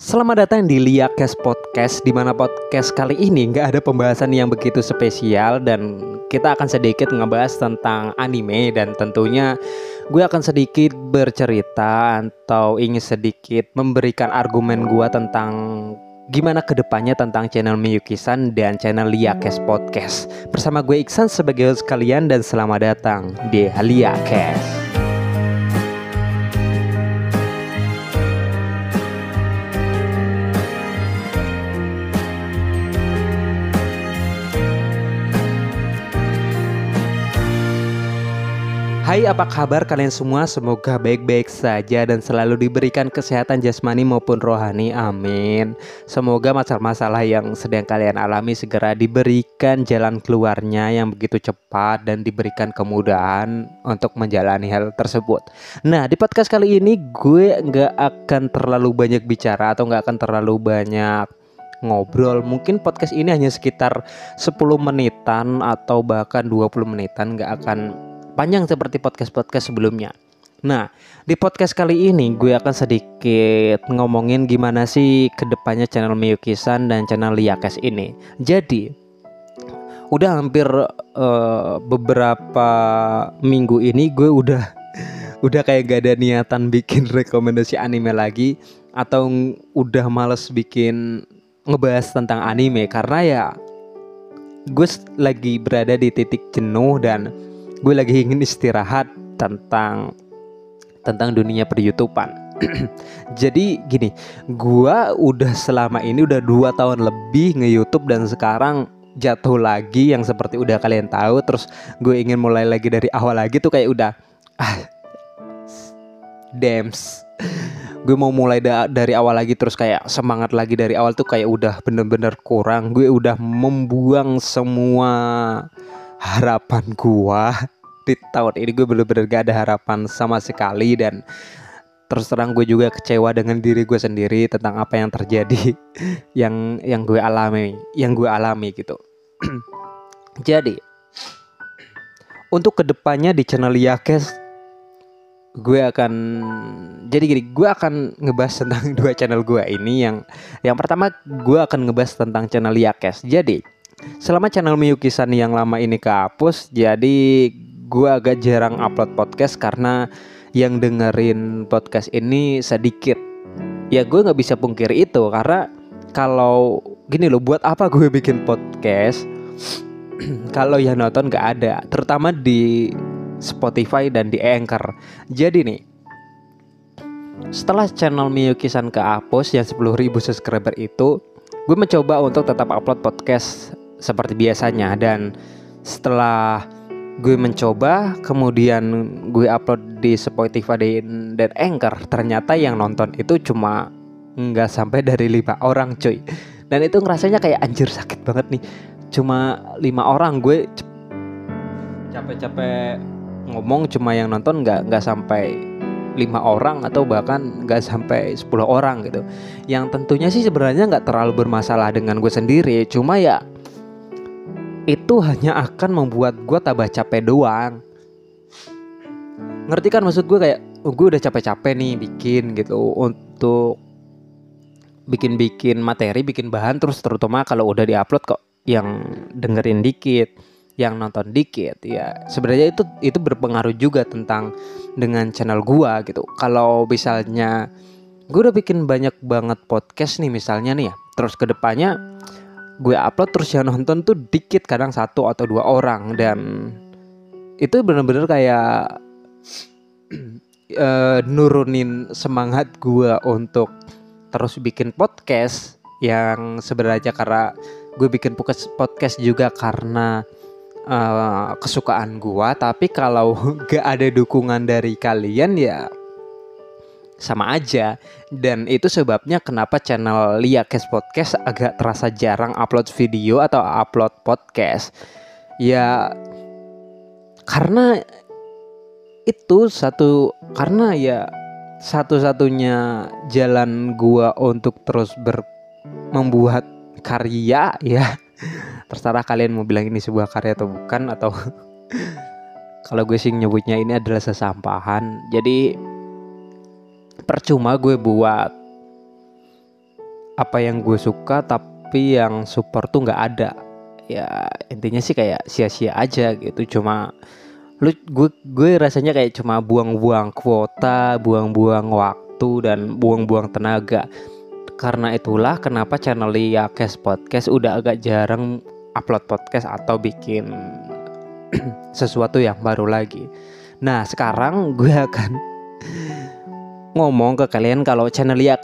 Selamat datang di Liakes Podcast di mana podcast kali ini nggak ada pembahasan yang begitu spesial dan kita akan sedikit ngebahas tentang anime dan tentunya gue akan sedikit bercerita atau ingin sedikit memberikan argumen gue tentang gimana ke depannya tentang channel Miyuki-san dan channel Liakes Podcast bersama gue Iksan sebagai host kalian dan selamat datang di Liakes. Hai apa kabar kalian semua? Semoga baik-baik saja dan selalu diberikan kesehatan jasmani maupun rohani Amin. Semoga masalah-masalah yang sedang kalian alami segera diberikan jalan keluarnya yang begitu cepat Dan diberikan kemudahan untuk menjalani hal tersebut. Nah di podcast kali ini gue nggak akan terlalu banyak bicara Atau nggak akan terlalu banyak ngobrol. Mungkin podcast ini hanya sekitar 10 menitan atau bahkan 20 menitan nggak akan panjang seperti podcast-podcast sebelumnya. Nah, di podcast kali ini gue akan sedikit ngomongin gimana sih ke depannya channel Miyuki-san dan channel Liakes ini. Jadi, udah hampir uh, beberapa minggu ini gue udah udah kayak gak ada niatan bikin rekomendasi anime lagi atau udah males bikin ngebahas tentang anime karena ya gue lagi berada di titik jenuh dan gue lagi ingin istirahat tentang tentang dunia per. Jadi gini, gue udah selama ini udah dua tahun lebih nge YouTube dan sekarang jatuh lagi yang seperti udah kalian tahu. Terus gue ingin mulai lagi dari awal lagi tuh kayak udah ah, dems. Gue mau mulai da dari awal lagi terus kayak semangat lagi dari awal tuh kayak udah bener-bener kurang. Gue udah membuang semua harapan gua di tahun ini gue bener-bener gak ada harapan sama sekali dan terus terang gue juga kecewa dengan diri gue sendiri tentang apa yang terjadi yang yang gue alami yang gue alami gitu. Jadi untuk ke depannya di channel Yakes gue akan jadi gini gue akan ngebahas tentang dua channel gue ini yang yang pertama gue akan ngebahas tentang channel Yakes. Jadi Selama channel Miyuki-san yang lama ini kehapus, jadi gue agak jarang upload podcast karena yang dengerin podcast ini sedikit. Ya gue nggak bisa pungkiri itu karena kalau gini loh, buat apa gue bikin podcast? kalau yang nonton nggak ada, terutama di Spotify dan di Anchor. Jadi nih, setelah channel Miyuki-san kehapus yang 10.000 subscriber itu, gue mencoba untuk tetap upload podcast seperti biasanya. Dan setelah gue mencoba kemudian gue upload di Spotify dan, Anchor ternyata yang nonton itu cuma nggak sampai dari lima orang cuy. Dan itu ngerasanya kayak anjir sakit banget nih. Cuma lima orang gue capek-capek ngomong cuma yang nonton nggak nggak sampai lima orang atau bahkan nggak sampai 10 orang gitu. Yang tentunya sih sebenarnya nggak terlalu bermasalah dengan gue sendiri cuma ya itu hanya akan membuat gue tambah capek doang ngerti kan maksud gue kayak oh, gue udah capek-capek nih bikin gitu untuk bikin-bikin materi, bikin bahan terus terutama kalau udah diupload kok yang dengerin dikit, yang nonton dikit ya. Sebenarnya itu itu berpengaruh juga tentang dengan channel gua gitu. Kalau misalnya gue udah bikin banyak banget podcast nih misalnya nih ya, terus ke depannya gue upload terus yang nonton tuh dikit kadang satu atau dua orang. Dan itu bener-bener kayak uh, nurunin semangat gue untuk terus bikin podcast yang sebenarnya karena gue bikin podcast juga karena uh, kesukaan gue. Tapi kalau gak ada dukungan dari kalian ya sama aja. Dan itu sebabnya kenapa channel Liakes Podcast agak terasa jarang upload video atau upload podcast. Ya karena itu satu karena ya satu-satunya jalan gua untuk terus ber membuat karya ya. Terserah kalian mau bilang ini sebuah karya atau bukan atau kalau gue sih nyebutnya ini adalah sesampahan. Jadi percuma gue buat apa yang gue suka tapi yang support tuh nggak ada. Ya intinya sih kayak sia-sia aja gitu. Cuma lu gue gue rasanya kayak cuma buang-buang kuota buang-buang waktu dan buang-buang tenaga. Karena itulah kenapa channel Liakes Podcast udah agak jarang upload podcast atau bikin sesuatu yang baru lagi. Nah, sekarang gue akan ngomong ke kalian kalau channel Lia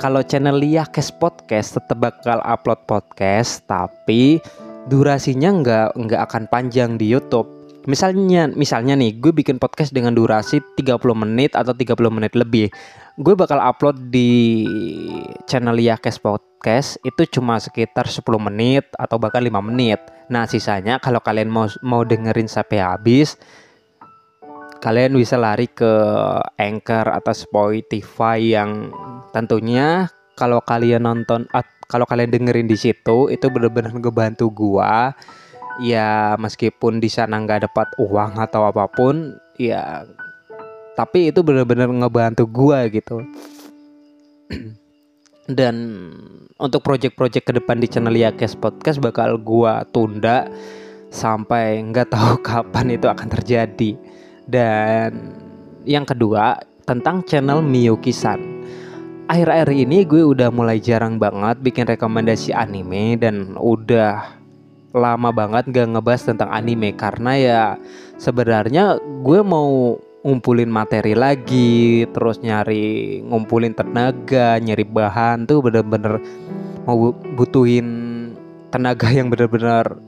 kalau channel Lia Kes Podcast tetap bakal upload podcast tapi durasinya nggak nggak akan panjang di YouTube. Misalnya misalnya nih gue bikin podcast dengan durasi 30 menit atau 30 menit lebih. Gue bakal upload di channel Lia Kes Podcast itu cuma sekitar 10 menit atau bahkan 5 menit. Nah, sisanya kalau kalian mau mau dengerin sampai habis kalian bisa lari ke Anchor atau Spotify yang tentunya kalau kalian nonton kalau kalian dengerin di situ itu benar-benar ngebantu gua. Ya meskipun di sana nggak dapat uang atau apa pun ya tapi itu benar-benar ngebantu gua gitu. Dan untuk project-project ke depan di channel Yakes Podcast bakal gua tunda sampai nggak tahu kapan itu akan terjadi dan yang kedua tentang channel Miyuki-san. Akhir-akhir ini gue udah mulai jarang banget bikin rekomendasi anime dan udah lama banget gak ngebahas tentang anime karena ya sebenarnya gue mau ngumpulin materi lagi terus nyari ngumpulin tenaga nyari bahan tuh bener-bener mau butuhin tenaga yang bener-bener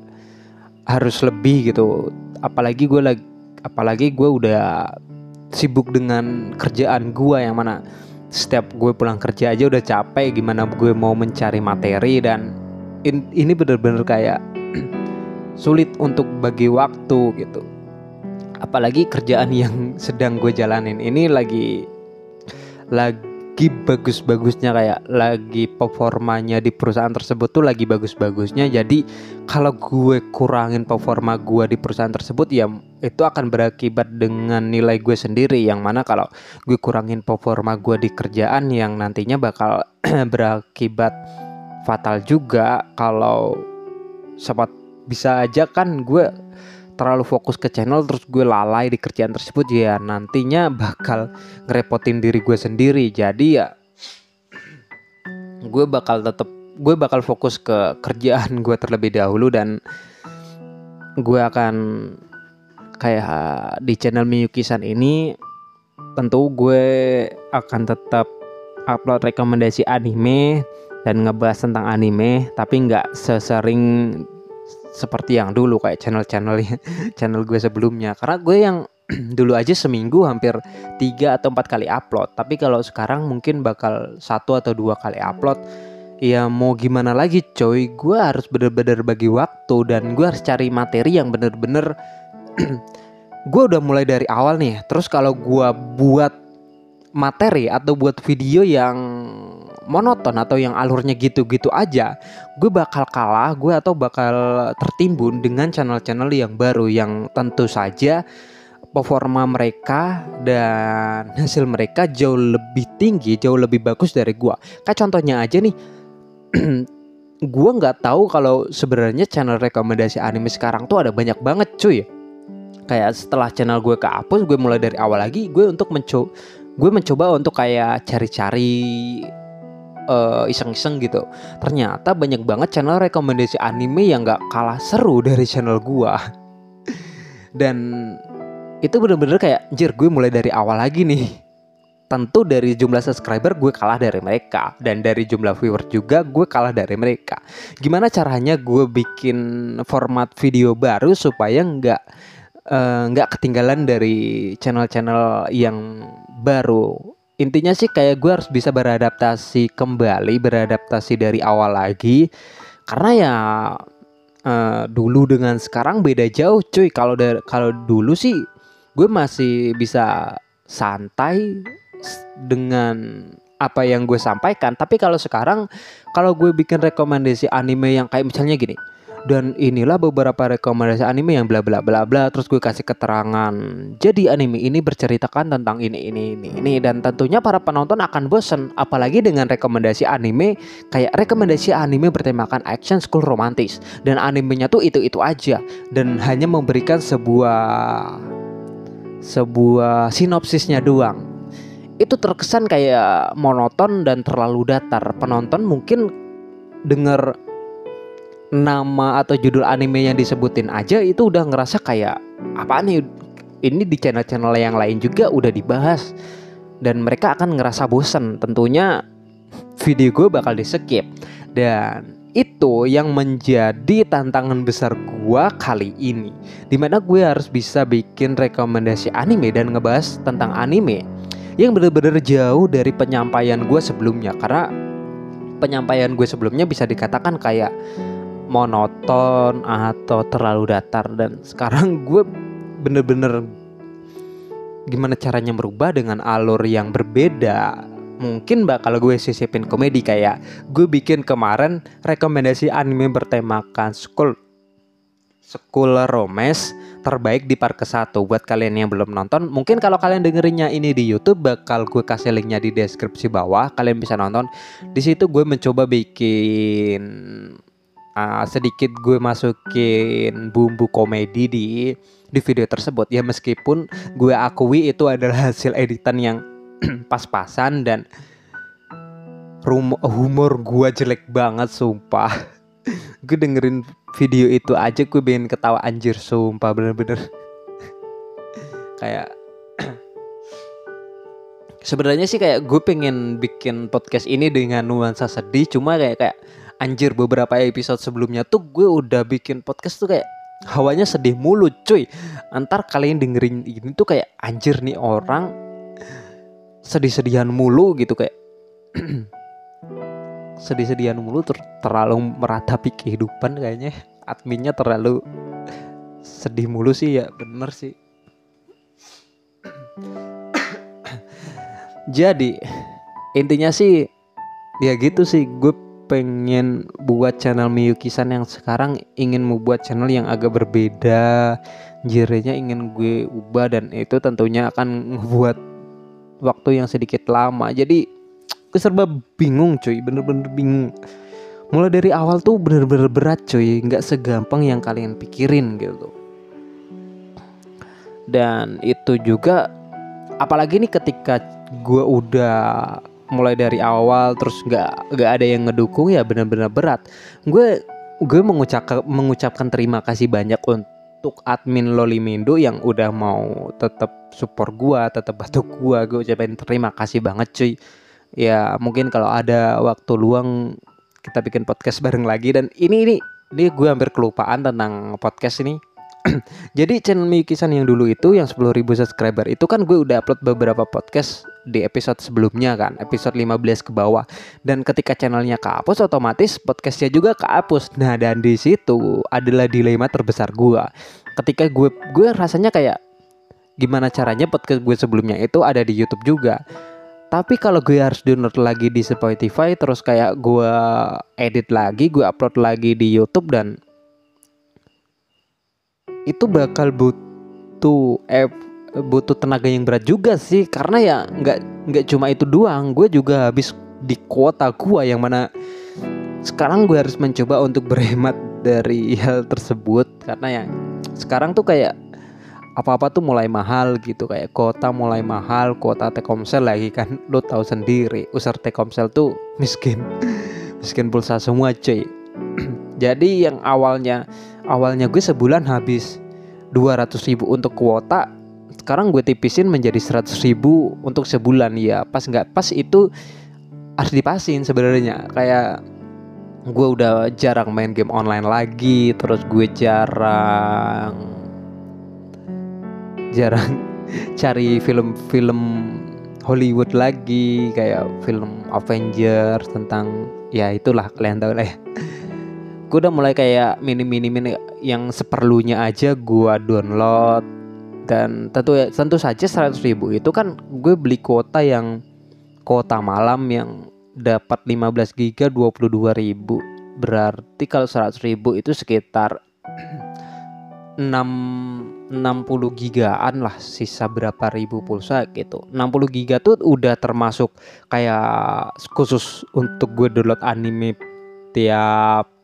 harus lebih gitu apalagi gue lagi apalagi gue udah sibuk dengan kerjaan gue yang mana setiap gue pulang kerja aja udah capek gimana gue mau mencari materi dan in, ini bener-bener kayak sulit untuk bagi waktu gitu. Apalagi kerjaan yang sedang gue jalanin ini lagi lagi lagi bagus-bagusnya kayak lagi performanya di perusahaan tersebut tuh lagi bagus-bagusnya. Jadi kalau gue kurangin performa gue di perusahaan tersebut ya itu akan berakibat dengan nilai gue sendiri. Yang mana kalau gue kurangin performa gue di kerjaan yang nantinya bakal berakibat fatal juga. Kalau sempat bisa aja kan gue terlalu fokus ke channel terus gue lalai di kerjaan tersebut ya nantinya bakal ngerepotin diri gue sendiri. Jadi ya gue bakal tetap gue bakal fokus ke kerjaan gue terlebih dahulu dan gue akan kayak di channel Miyuki-san ini tentu gue akan tetap upload rekomendasi anime dan ngebahas tentang anime tapi nggak sesering seperti yang dulu kayak channel-channel channel gue sebelumnya. Karena gue yang dulu aja seminggu hampir tiga atau empat kali upload. Tapi kalau sekarang mungkin bakal satu atau dua kali upload. Ya mau gimana lagi coy? Gue harus bener-bener bagi waktu dan gue harus cari materi yang bener-bener gue udah mulai dari awal nih. Terus kalau gue buat materi atau buat video yang monoton atau yang alurnya gitu-gitu aja, gue bakal kalah, gue atau bakal tertimbun dengan channel-channel yang baru yang tentu saja performa mereka dan hasil mereka jauh lebih tinggi, jauh lebih bagus dari gue. Kayak contohnya aja nih, gue nggak tahu kalau sebenarnya channel rekomendasi anime sekarang tuh ada banyak banget cuy. Kayak setelah channel gue kehapus, gue mulai dari awal lagi, gue untuk mencoba gue mencoba untuk kayak cari-cari uh, iseng-iseng gitu. Ternyata banyak banget channel rekomendasi anime yang gak kalah seru dari channel gua. Dan itu bener-bener kayak jir gue mulai dari awal lagi nih. Tentu dari jumlah subscriber gue kalah dari mereka dan dari jumlah viewer juga gue kalah dari mereka. Gimana caranya gue bikin format video baru supaya nggak eh, nggak uh, ketinggalan dari channel-channel yang baru intinya sih kayak gue harus bisa beradaptasi kembali beradaptasi dari awal lagi. Karena ya uh, dulu dengan sekarang beda jauh cuy. Kalau kalau dulu sih gue masih bisa santai dengan apa yang gue sampaikan. Tapi kalau sekarang kalau gue bikin rekomendasi anime yang kayak misalnya gini dan inilah beberapa rekomendasi anime yang bla bla bla bla terus gue kasih keterangan. Jadi anime ini berceritakan tentang ini ini ini ini. Dan tentunya para penonton akan bosen apalagi dengan rekomendasi anime kayak rekomendasi anime bertemakan action school romantis. Dan animenya tuh itu itu aja. Dan hanya memberikan sebuah sebuah sinopsisnya doang. Itu terkesan kayak monoton dan terlalu datar. Penonton mungkin denger nama atau judul anime yang disebutin aja itu udah ngerasa kayak apa nih? Ini di channel-channel yang lain juga udah dibahas. Dan mereka akan ngerasa bosen. Tentunya video gue bakal di skip dan itu yang menjadi tantangan besar gue kali ini. Di mana gue harus bisa bikin rekomendasi anime dan ngebahas tentang anime yang bener-bener jauh dari penyampaian gue sebelumnya. Karena penyampaian gue sebelumnya bisa dikatakan kayak monoton atau terlalu datar. Dan sekarang gue bener-bener gimana caranya merubah dengan alur yang berbeda. Mungkin bakal gue sisipin komedi kayak gue bikin kemarin rekomendasi anime bertemakan school school romance terbaik di Park satu. Buat kalian yang belum nonton mungkin kalau kalian dengerinnya ini di YouTube bakal gue kasih linknya di deskripsi bawah. Kalian bisa nonton. Di situ gue mencoba bikin uh, sedikit gue masukin bumbu komedi di di video tersebut. Ya meskipun gue akui itu adalah hasil editan yang pas-pasan dan humor gue jelek banget sumpah. Gue dengerin video itu aja gue pengen ketawa anjir sumpah bener-bener. Kayak sebenarnya sih kayak gue pengen bikin podcast ini dengan nuansa sedih cuma kayak kayak anjir beberapa episode sebelumnya tuh gue udah bikin podcast tuh kayak hawanya sedih mulu cuy. Antar kalian dengerin ini tuh kayak anjir nih orang sedih-sedihan mulu gitu kayak sedih-sedihan mulu ter terlalu meratapi kehidupan kayaknya. Adminnya terlalu sedih mulu sih ya bener sih. Jadi intinya sih ya gitu sih. Gue pengen buat channel Miyuki-san yang sekarang ingin membuat channel yang agak berbeda jirenya ingin gue ubah dan itu tentunya akan membuat waktu yang sedikit lama. Jadi gue serba bingung cuy bener-bener bingung. Mulai dari awal tuh bener-bener berat cuy nggak segampang yang kalian pikirin gitu. Dan itu juga apalagi nih ketika gue udah mulai dari awal terus nggak nggak ada yang ngedukung ya benar-benar berat. Gue gue mengucapkan mengucapkan terima kasih banyak untuk admin Lolimindo yang udah mau tetap support gue tetap bantu gue gue ucapin terima kasih banget cuy. Ya mungkin kalau ada waktu luang kita bikin podcast bareng lagi. Dan ini ini ini gue hampir kelupaan tentang podcast ini. Jadi channel Mikisan yang dulu itu yang 10.000 subscriber itu kan gue udah upload beberapa podcast di episode sebelumnya kan, episode 15 ke bawah. Dan ketika channelnya kehapus otomatis podcastnya juga kehapus. Nah, dan di situ adalah dilema terbesar gue. Ketika gue gue rasanya kayak gimana caranya podcast gue sebelumnya itu ada di YouTube juga. Tapi kalau gue harus download lagi di Spotify terus kayak gue edit lagi, gue upload lagi di YouTube dan itu bakal butuh butuh tenaga yang berat juga sih karena ya nggak nggak cuma itu doang. Gue juga habis di kuota gue yang mana sekarang gue harus mencoba untuk berhemat dari hal tersebut. Karena ya sekarang tuh kayak apa-apa tuh mulai mahal gitu kayak kuota mulai mahal kuota Telkomsel lagi kan. Lo tahu sendiri user Telkomsel tuh miskin miskin pulsa semua cuy. Jadi yang awalnya awalnya gue sebulan habis 200 ribu untuk kuota sekarang gue tipisin menjadi 100 ribu untuk sebulan ya pas nggak pas itu harus dipasin sebenarnya. Kayak gue udah jarang main game online lagi terus gue jarang jarang cari film-film Hollywood lagi kayak film Avengers tentang ya itulah kalian tahu lah ya. Gue udah mulai kayak minim-minimin yang seperlunya aja gue download dan tentu ya tentu saja 100 ribu itu kan gue beli kuota yang kuota malam yang dapat 15 giga 22 ribu. Berarti kalau 100 ribu itu sekitar 6 60 gigaan lah sisa berapa ribu pulsa gitu. 60 giga tuh udah termasuk kayak khusus untuk gue download anime tiap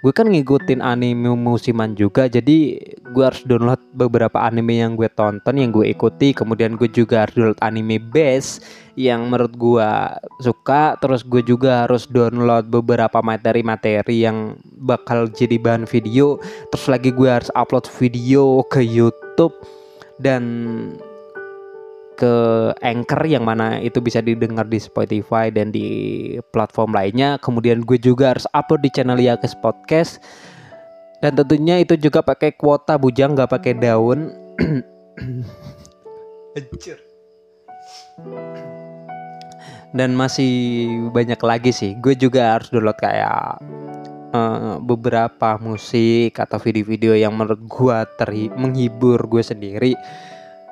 gue kan ngikutin anime musiman juga jadi gue harus download beberapa anime yang gue tonton yang gue ikuti. Kemudian gue juga harus download anime base yang menurut gue suka. Terus gue juga harus download beberapa materi-materi yang bakal jadi bahan video. Terus lagi gue harus upload video ke YouTube. Dan ke Anchor yang mana itu bisa didengar di Spotify dan di platform lainnya. Kemudian gue juga harus upload di channel Yakes Podcast. Dan tentunya itu juga pakai kuota bujang nggak pakai daun. Dan masih banyak lagi sih. Gue juga harus download kayak uh, beberapa musik atau video-video yang menurut gue terhi menghibur gue sendiri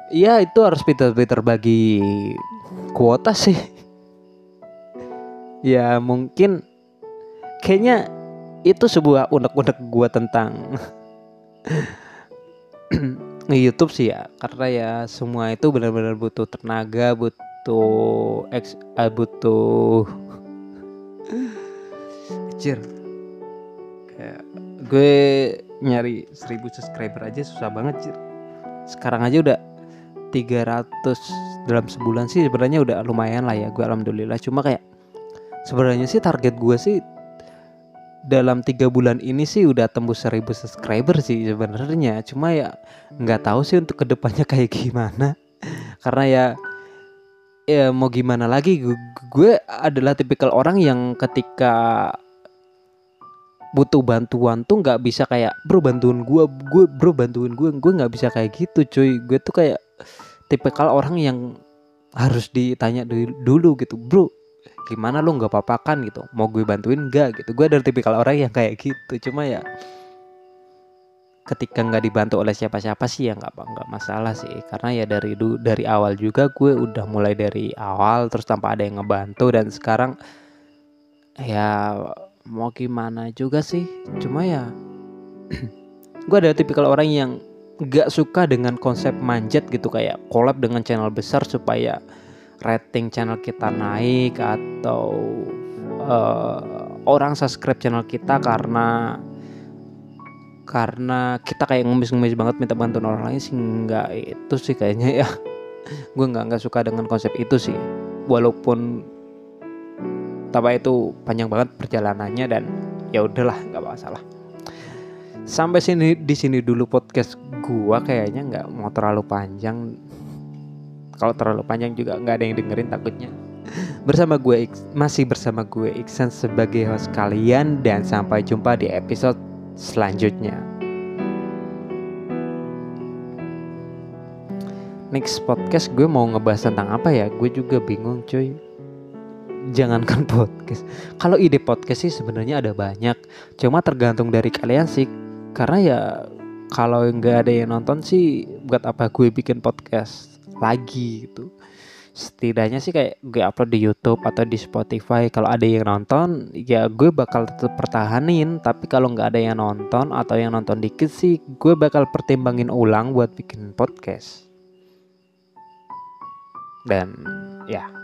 Iya itu harus pintar-pintar bagi kuota sih. ya mungkin kayaknya itu sebuah unek-unek gua tentang YouTube sih ya. Karena ya semua itu benar-benar butuh tenaga butuh ex uh, butuh kecil. Kayak gue nyari 1000 subscriber aja susah banget cir. Sekarang aja udah 300 dalam sebulan sih sebenarnya udah lumayan lah ya gue alhamdulillah. Cuma kayak sebenarnya sih target gue sih dalam tiga bulan ini sih udah tembus 1000 subscriber sih sebenarnya. Cuma ya nggak tahu sih untuk ke depannya kayak gimana. Karena ya ya mau gimana lagi gue, gue adalah tipikal orang yang ketika butuh bantuan tuh nggak bisa kayak bro bantuin gue gue bro bantuin gue gue nggak bisa kayak gitu cuy. Gue tuh kayak tipikal orang yang harus ditanya dulu gitu bro gimana lo nggak apa-apa kan gitu? Mau gue bantuin nggak? Gitu. Gue dari tipikal orang yang kayak gitu. Cuma ya ketika nggak dibantu oleh siapa-siapa sih ya nggak nggak masalah sih. Karena ya dari dari awal juga gue udah mulai dari awal terus tanpa ada yang ngebantu dan sekarang ya mau gimana juga sih. Cuma ya gue ada tipikal orang yang gak suka dengan konsep manjat gitu kayak collab dengan channel besar supaya rating channel kita naik atau uh, orang subscribe channel kita karena karena kita kayak ngemis-ngemis banget minta bantuan orang lain sih nggak itu sih kayaknya ya. Gue nggak nggak suka dengan konsep itu sih. Walaupun tapi itu panjang banget perjalanannya dan ya udahlah nggak masalah sampai sini di sini dulu podcast gua kayaknya nggak mau terlalu panjang. Kalau terlalu panjang juga nggak ada yang dengerin takutnya. Bersama gue masih bersama gue Iksan sebagai host kalian dan sampai jumpa di episode selanjutnya. Next podcast gue mau ngebahas tentang apa ya? Gue juga bingung cuy. Jangankan podcast. Kalau ide podcast sih sebenarnya ada banyak. Cuma tergantung dari kalian sih karena ya kalau nggak ada yang nonton sih buat apa gue bikin podcast lagi gitu. Setidaknya sih kayak gue upload di YouTube atau di Spotify. Kalau ada yang nonton ya gue bakal tetap pertahanin. Tapi kalau nggak ada yang nonton atau yang nonton dikit sih gue bakal pertimbangin ulang buat bikin podcast. Dan ya